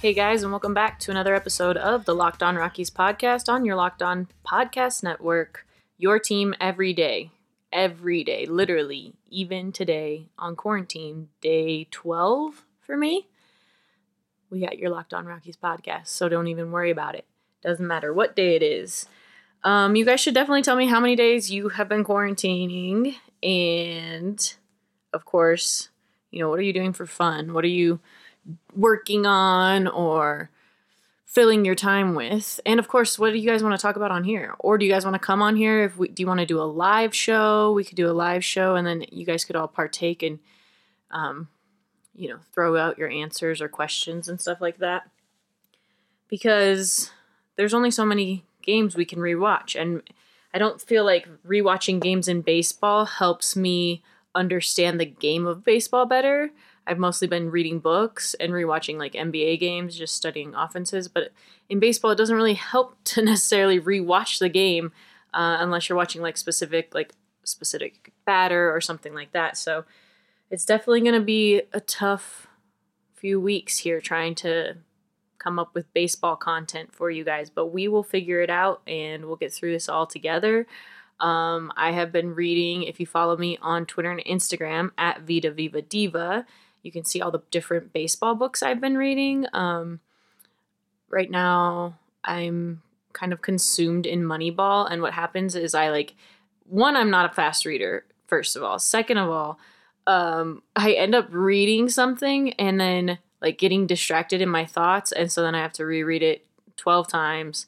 Hey guys, and welcome back to another episode of the Locked On Rockies podcast on your Locked On Podcast Network. Your team every day, every day, literally, even today on quarantine, day 12 for me. We got your Locked On Rockies podcast, so don't even worry about it. Doesn't matter what day it is. Um, you guys should definitely tell me how many days you have been quarantining, and of course, you know, what are you doing for fun? What are you working on or filling your time with. And of course, what do you guys want to talk about on here? Or do you guys want to come on here? If we do you want to do a live show? We could do a live show and then you guys could all partake and um, you know, throw out your answers or questions and stuff like that. Because there's only so many games we can rewatch and I don't feel like rewatching games in baseball helps me understand the game of baseball better. I've mostly been reading books and rewatching like NBA games, just studying offenses. But in baseball, it doesn't really help to necessarily rewatch the game uh, unless you're watching like specific like specific batter or something like that. So it's definitely going to be a tough few weeks here trying to come up with baseball content for you guys, but we will figure it out and we'll get through this all together. Um, I have been reading, if you follow me on Twitter and Instagram at Vita Viva Diva, you can see all the different baseball books I've been reading. Um, right now, I'm kind of consumed in Moneyball, and what happens is I like one, I'm not a fast reader, first of all. Second of all, um, I end up reading something and then like getting distracted in my thoughts, and so then I have to reread it 12 times.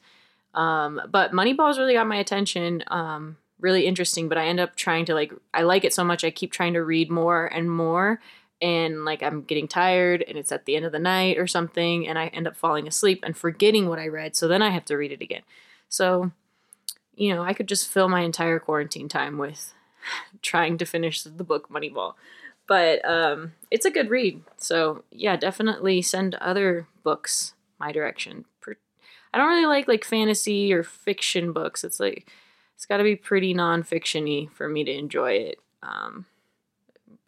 Um, but Moneyball's really got my attention. Um, really interesting, but I end up trying to like I like it so much I keep trying to read more and more and like I'm getting tired and it's at the end of the night or something and I end up falling asleep and forgetting what I read. So then I have to read it again. So, you know, I could just fill my entire quarantine time with trying to finish the book Moneyball. But um, it's a good read. So, yeah, definitely send other books my direction. I don't really like like fantasy or fiction books. It's like it's got to be pretty nonfiction-y for me to enjoy it. Um,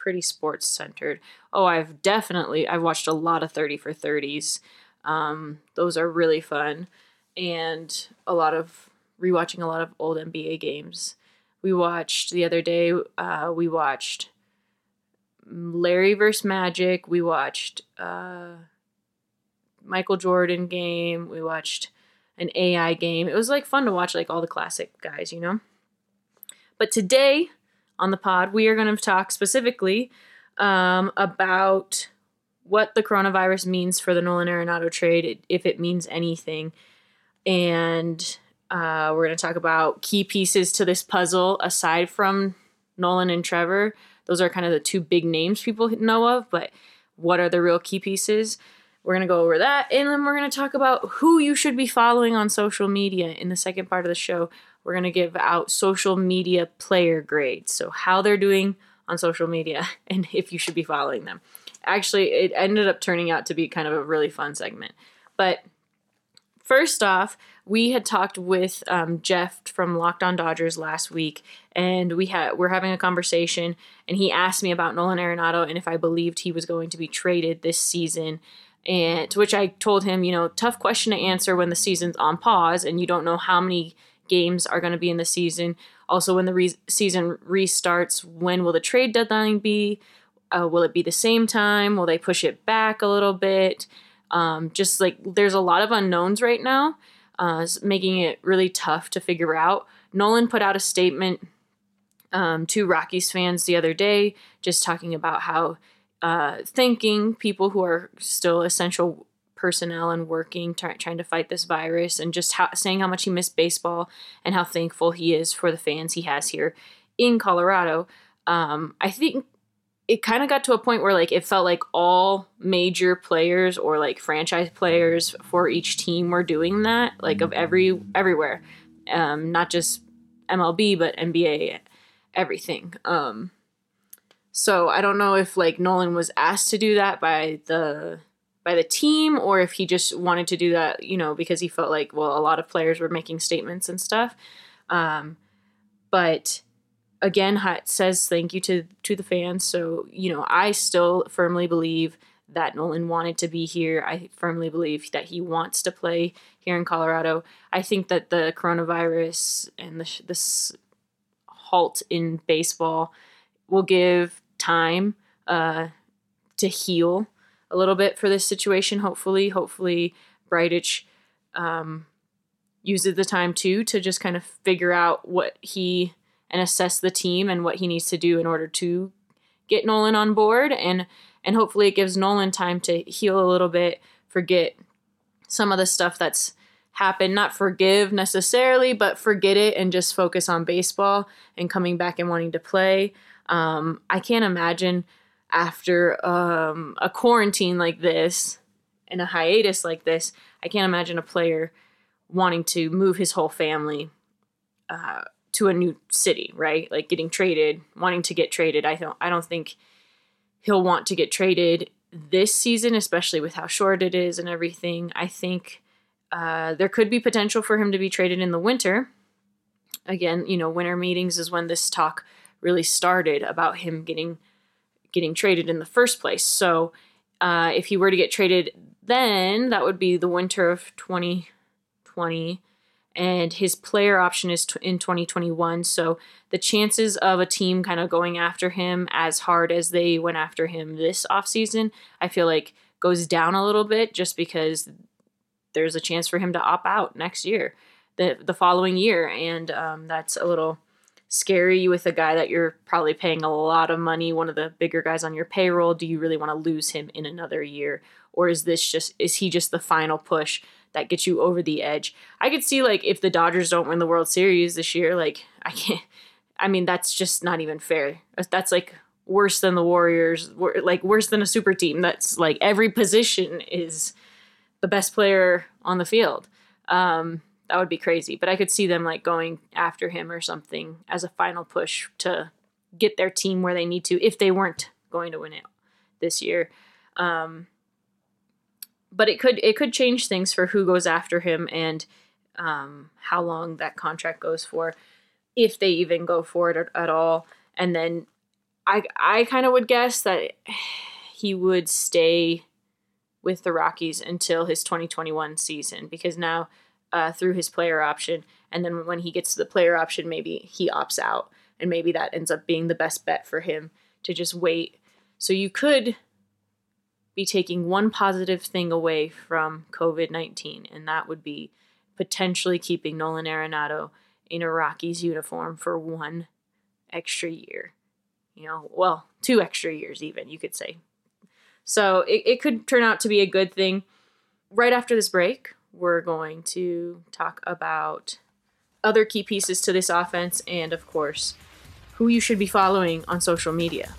pretty sports centered. Oh, I've definitely I've watched a lot of 30 for 30s. Um, those are really fun and a lot of rewatching a lot of old NBA games. We watched the other day uh, we watched Larry vs Magic, we watched uh, Michael Jordan game, we watched an AI game. It was like fun to watch like all the classic guys, you know. But today on the pod, we are going to talk specifically um, about what the coronavirus means for the Nolan Arenado trade, if it means anything. And uh, we're going to talk about key pieces to this puzzle aside from Nolan and Trevor. Those are kind of the two big names people know of, but what are the real key pieces? We're going to go over that. And then we're going to talk about who you should be following on social media in the second part of the show we're going to give out social media player grades. So, how they're doing on social media and if you should be following them. Actually, it ended up turning out to be kind of a really fun segment. But first off, we had talked with um, Jeff from Locked On Dodgers last week, and we had we're having a conversation, and he asked me about Nolan Arenado and if I believed he was going to be traded this season. And to which I told him, you know, tough question to answer when the season's on pause and you don't know how many games are going to be in the season. Also, when the re- season restarts, when will the trade deadline be? Uh, will it be the same time? Will they push it back a little bit? Um, just like there's a lot of unknowns right now, uh, making it really tough to figure out. Nolan put out a statement um, to Rockies fans the other day, just talking about how uh, thanking people who are still essential personnel and working, trying to fight this virus, and just how, saying how much he missed baseball and how thankful he is for the fans he has here in Colorado. Um, I think it kind of got to a point where like it felt like all major players or like franchise players for each team were doing that, like of every everywhere, um, not just MLB but NBA, everything. Um, so I don't know if like Nolan was asked to do that by the by the team or if he just wanted to do that, you know, because he felt like, well, a lot of players were making statements and stuff. Um, but again, it says thank you to to the fans. So you know, I still firmly believe that Nolan wanted to be here. I firmly believe that he wants to play here in Colorado. I think that the coronavirus and the, this halt in baseball will give time uh, to heal a little bit for this situation. Hopefully, hopefully Bridich um, uses the time too to just kind of figure out what he and assess the team and what he needs to do in order to get Nolan on board and and hopefully it gives Nolan time to heal a little bit, forget some of the stuff that's happened, not forgive necessarily, but forget it and just focus on baseball and coming back and wanting to play. Um, I can't imagine after um, a quarantine like this and a hiatus like this, I can't imagine a player wanting to move his whole family uh, to a new city, right? Like getting traded, wanting to get traded. I don't I don't think he'll want to get traded this season, especially with how short it is and everything. I think uh, there could be potential for him to be traded in the winter. Again, you know, winter meetings is when this talk really started about him getting getting traded in the first place. So, uh, if he were to get traded then, that would be the winter of 2020 and his player option is t- in 2021. So the chances of a team kind of going after him as hard as they went after him this offseason, I feel like goes down a little bit just because there's a chance for him to opt out next year, the the following year, and um, that's a little scary with a guy that you're probably paying a lot of money, one of the bigger guys on your payroll. Do you really want to lose him in another year, or is this just is he just the final push? that gets you over the edge. I could see like if the Dodgers don't win the World Series this year, like I can't. I mean, that's just not even fair. That's like worse than the Warriors, like worse than a super team. That's like every position is the best player on the field. Um, that would be crazy. But I could see them like going after him or something as a final push to get their team where they need to if they weren't going to win it this year. Um, but it could it could change things for who goes after him and um, how long that contract goes for, if they even go for it at, all. And then I I kind of would guess that he would stay with the Rockies until his 2021 season because now uh, through his player option, and then when he gets to the player option, maybe he opts out, and maybe that ends up being the best bet for him to just wait. So you could be taking one positive thing away from COVID 19, and that would be potentially keeping Nolan Arenado in a Rockies uniform for one extra year. You know, well, two extra years, even, you could say. So it, it could turn out to be a good thing. Right after this break, we're going to talk about other key pieces to this offense and, of course, who you should be following on social media.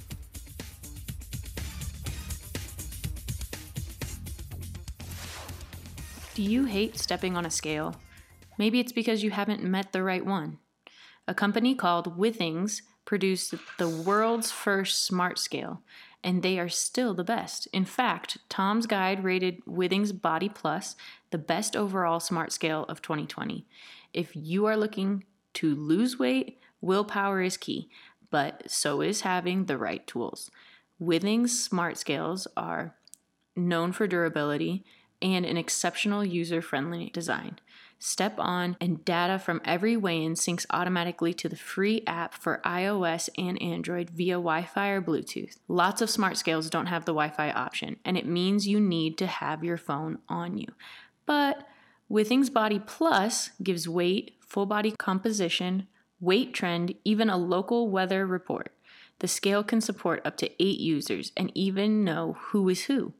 Do you hate stepping on a scale? Maybe it's because you haven't met the right one. A company called Withings produced the world's first smart scale, and they are still the best. In fact, Tom's Guide rated Withings Body Plus the best overall smart scale of 2020. If you are looking to lose weight, willpower is key, but so is having the right tools. Withings smart scales are known for durability and an exceptional user friendly design. Step on and data from every weigh in syncs automatically to the free app for iOS and Android via Wi Fi or Bluetooth. Lots of smart scales don't have the Wi Fi option, and it means you need to have your phone on you. But Withings Body Plus gives weight, full body composition, weight trend, even a local weather report. The scale can support up to eight users and even know who is who.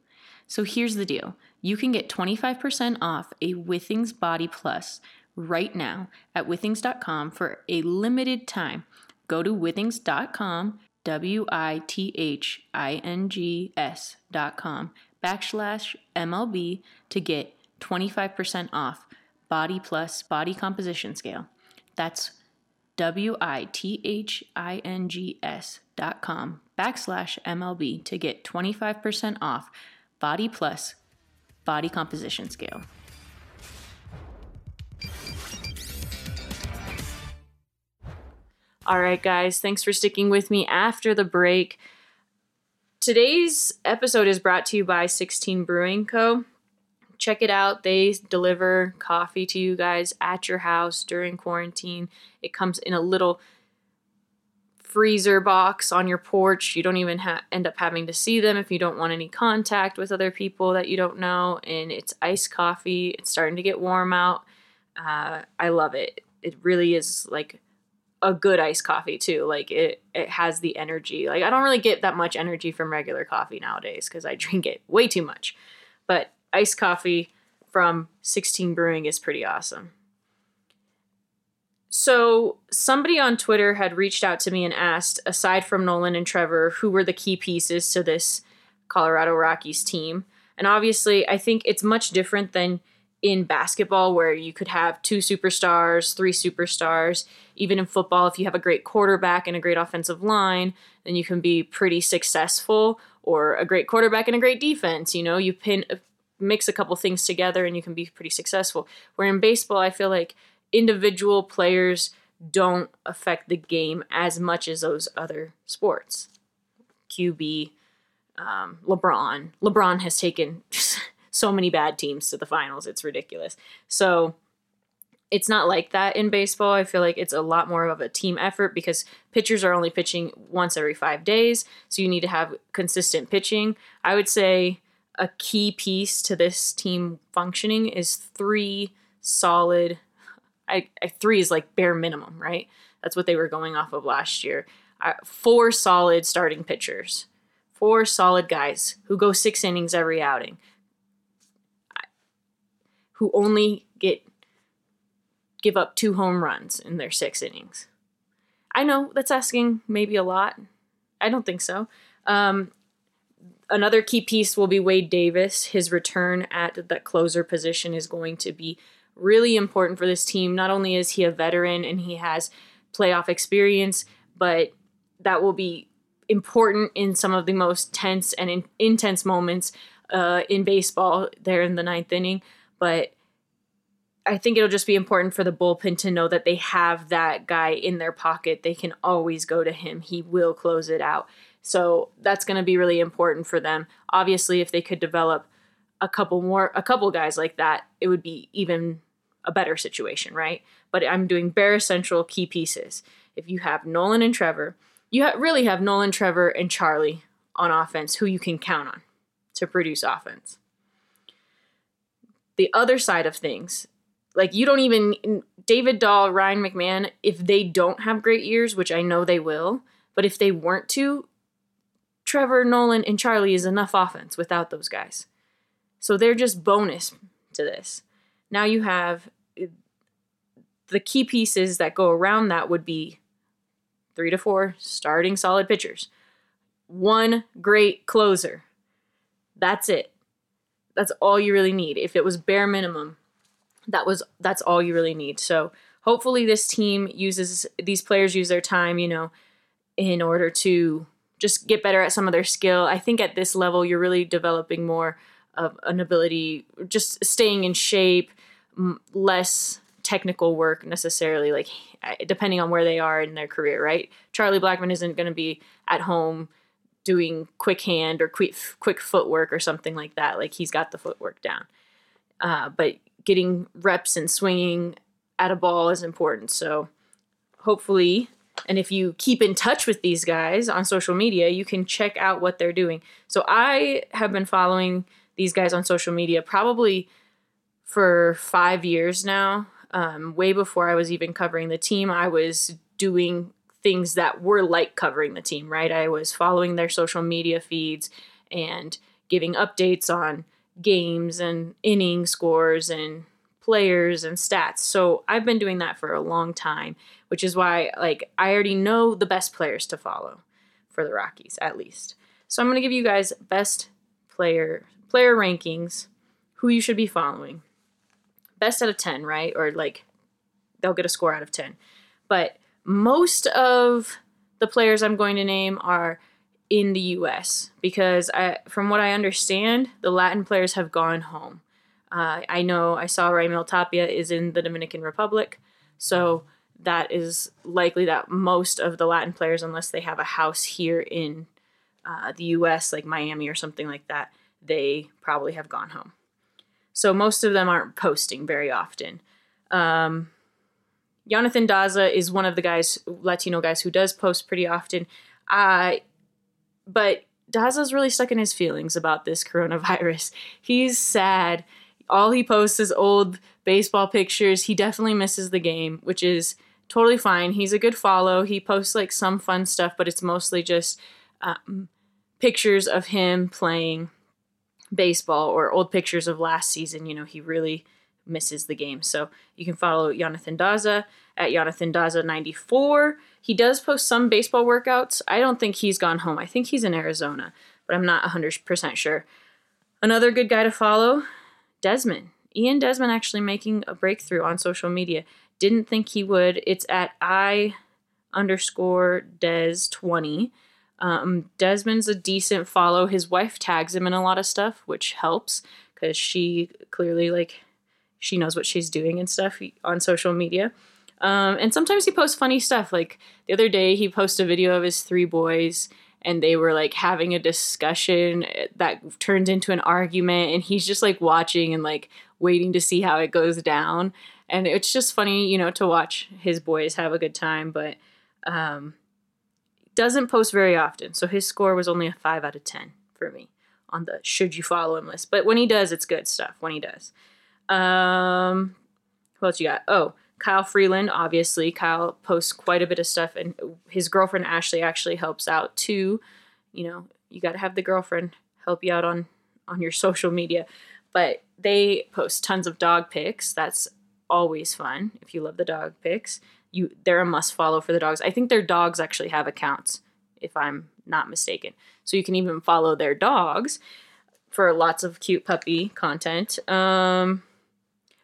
So here's the deal you can get 25% off a Withings Body Plus right now at withings.com for a limited time. Go to withings.com, W I T H I N G S.com backslash MLB to get 25% off Body Plus Body Composition Scale. That's W I T H I N G S dot com backslash MLB to get 25% off Body Plus Body Composition Scale. All right, guys, thanks for sticking with me after the break. today's episode is brought to you by 16 Brewing Co. Check it out. They deliver coffee to you guys at your house during quarantine. It comes in a little freezer box on your porch. You don't even ha- end up having to see them if you don't want any contact with other people that you don't know. And it's iced coffee. It's starting to get warm out. Uh, I love it. It really is like a good iced coffee too. Like it, it has the energy. Like I don't really get that much energy from regular coffee nowadays because I drink it way too much. But iced coffee from 16 Brewing is pretty awesome. So, somebody on Twitter had reached out to me and asked, aside from Nolan and Trevor, who were the key pieces to this Colorado Rockies team. And obviously, I think it's much different than in basketball, where you could have two superstars, three superstars. Even in football, if you have a great quarterback and a great offensive line, then you can be pretty successful, or a great quarterback and a great defense. You know, you pin, uh, mix a couple things together and you can be pretty successful. Where in baseball, I feel like individual players don't affect the game as much as those other sports. QB, um, LeBron. LeBron has taken so many bad teams to the finals. It's ridiculous. So it's not like that in baseball. I feel like it's a lot more of a team effort because pitchers are only pitching once every five days. So you need to have consistent pitching. I would say a key piece to this team functioning is three solid I, I three is like bare minimum, right? That's what they were going off of last year. Uh, four solid starting pitchers, four solid guys who go six innings every outing, who only get give up two home runs in their six innings. I know that's asking maybe a lot. I don't think so. Um, another key piece will be Wade Davis. His return at that closer position is going to be really important for this team. Not only is he a veteran and he has playoff experience, but that will be important in some of the most tense and in- intense moments uh, in baseball there in the ninth inning. But I think it'll just be important for the bullpen to know that they have that guy in their pocket. They can always go to him. He will close it out. So that's going to be really important for them. Obviously, if they could develop a couple more, a couple guys like that, it would be even a better situation, right? But I'm doing bare essential key pieces. If you have Nolan and Trevor, you ha- really have Nolan, Trevor, and Charlie on offense who you can count on to produce offense. The other side of things, like you don't even David Dahl, Ryan McMahon, if they don't have great years, which I know they will, but if they weren't to, Trevor, Nolan, and Charlie is enough offense without those guys. So they're just bonus to this. Now you have the key pieces that go around that would be three to four starting solid pitchers, one great closer. That's it. That's all you really need. If it was bare minimum, that was that's all you really need. So hopefully this team uses these players use their time, you know, in order to just get better at some of their skill. I think at this level you're really developing more of an ability just staying in shape, less technical work necessarily like depending on where they are in their career right? Charlie blackmon isn't going to be at home doing quick hand or quick quick footwork or something like that like he's got the footwork down. Uh, but getting reps and swinging at a ball is important so hopefully and if you keep in touch with these guys on social media you can check out what they're doing. So i have been following these guys on social media probably for five years now um, way before I was even covering the team, I was doing things that were like covering the team, right? I was following their social media feeds and giving updates on games and inning scores and players and stats. So I've been doing that for a long time, which is why like I already know the best players to follow for the Rockies at least. So I'm going to give you guys best player player rankings, who you should be following best out of 10, right? Or like they'll get a score out of 10. But most of the players I'm going to name are in the US because I, from what I understand, the Latin players have gone home. Uh, I know I saw Raimel Tapia is in the Dominican Republic, so that is likely that most of the Latin players, unless they have a house here in uh, the US, like Miami or something like that, they probably have gone home. So most of them aren't posting very often. Um, Jonathan Daza is one of the guys, Latino guys, who does post pretty often. Uh, but Daza's really stuck in his feelings about this coronavirus. He's sad. All he posts is old baseball pictures. He definitely misses the game, which is totally fine. He's a good follow. He posts like some fun stuff, but it's mostly just um, pictures of him playing baseball or old pictures of last season. You know, he really misses the game. So you can follow Jonathan Daza at Jonathan Daza 94. He does post some baseball workouts. I don't think he's gone home. I think he's in Arizona, but I'm not 100% sure. Another good guy to follow, Desmond. Ian Desmond actually making a breakthrough on social media. Didn't think he would. It's at I underscore Des 20. Um, Desmond's a decent follow. His wife tags him in a lot of stuff, which helps because she clearly like she knows what she's doing and stuff on social media. Um, and sometimes he posts funny stuff. Like the other day, he posted a video of his three boys and they were like having a discussion that turned into an argument and he's just like watching and like waiting to see how it goes down and it's just funny you know to watch his boys have a good time but um doesn't post very often so his score was only a 5 out of 10 for me on the should you follow him list but when he does it's good stuff when he does um, what else you got? Oh, Kyle Freeland, obviously. Kyle posts quite a bit of stuff, and his girlfriend Ashley actually helps out too. You know, you got to have the girlfriend help you out on on your social media. But they post tons of dog pics. That's always fun if you love the dog pics. You they're a must follow for the dogs. I think their dogs actually have accounts, if I'm not mistaken. So you can even follow their dogs for lots of cute puppy content. Um,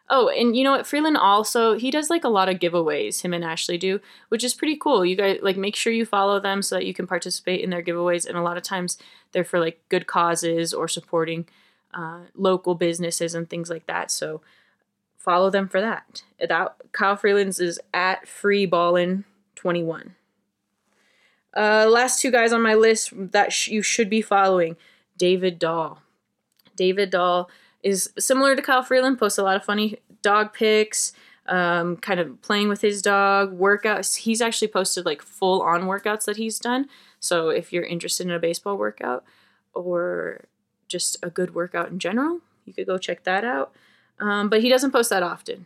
Oh, and you know what? Freeland also he does like a lot of giveaways. Him and Ashley do, which is pretty cool. You guys like make sure you follow them so that you can participate in their giveaways. And a lot of times they're for like good causes or supporting uh, local businesses and things like that. So follow them for that. That Kyle Freeland's is at freeballin twenty one. Uh, last two guys on my list that sh- you should be following: David Dahl. David Dahl is similar to Kyle Freeland, posts a lot of funny dog pics, um, kind of playing with his dog, workouts. He's actually posted like full on workouts that he's done. So if you're interested in a baseball workout or just a good workout in general, you could go check that out. Um, but he doesn't post that often.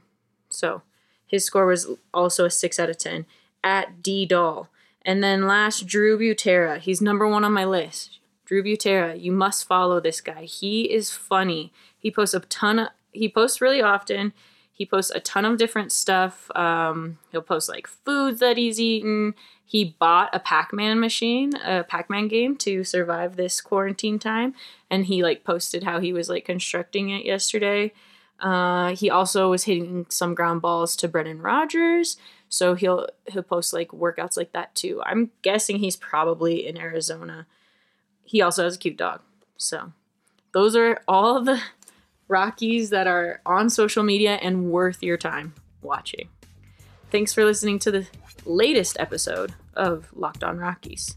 So his score was also a 6 out of 10 at D Doll. And then last, Drew Butera. He's number one on my list. Drew Butera, you must follow this guy. He is funny. He posts a ton of, he posts really often. He posts a ton of different stuff. Um, he'll post like foods that he's eaten. He bought a Pac-Man machine, a Pac-Man game to survive this quarantine time, and he like posted how he was like constructing it yesterday. Uh, he also was hitting some ground balls to Brendan Rodgers, so he'll he'll post like workouts like that too. I'm guessing he's probably in Arizona. He also has a cute dog, so those are all the Rockies that are on social media and worth your time watching. Thanks for listening to the latest episode of Locked On Rockies.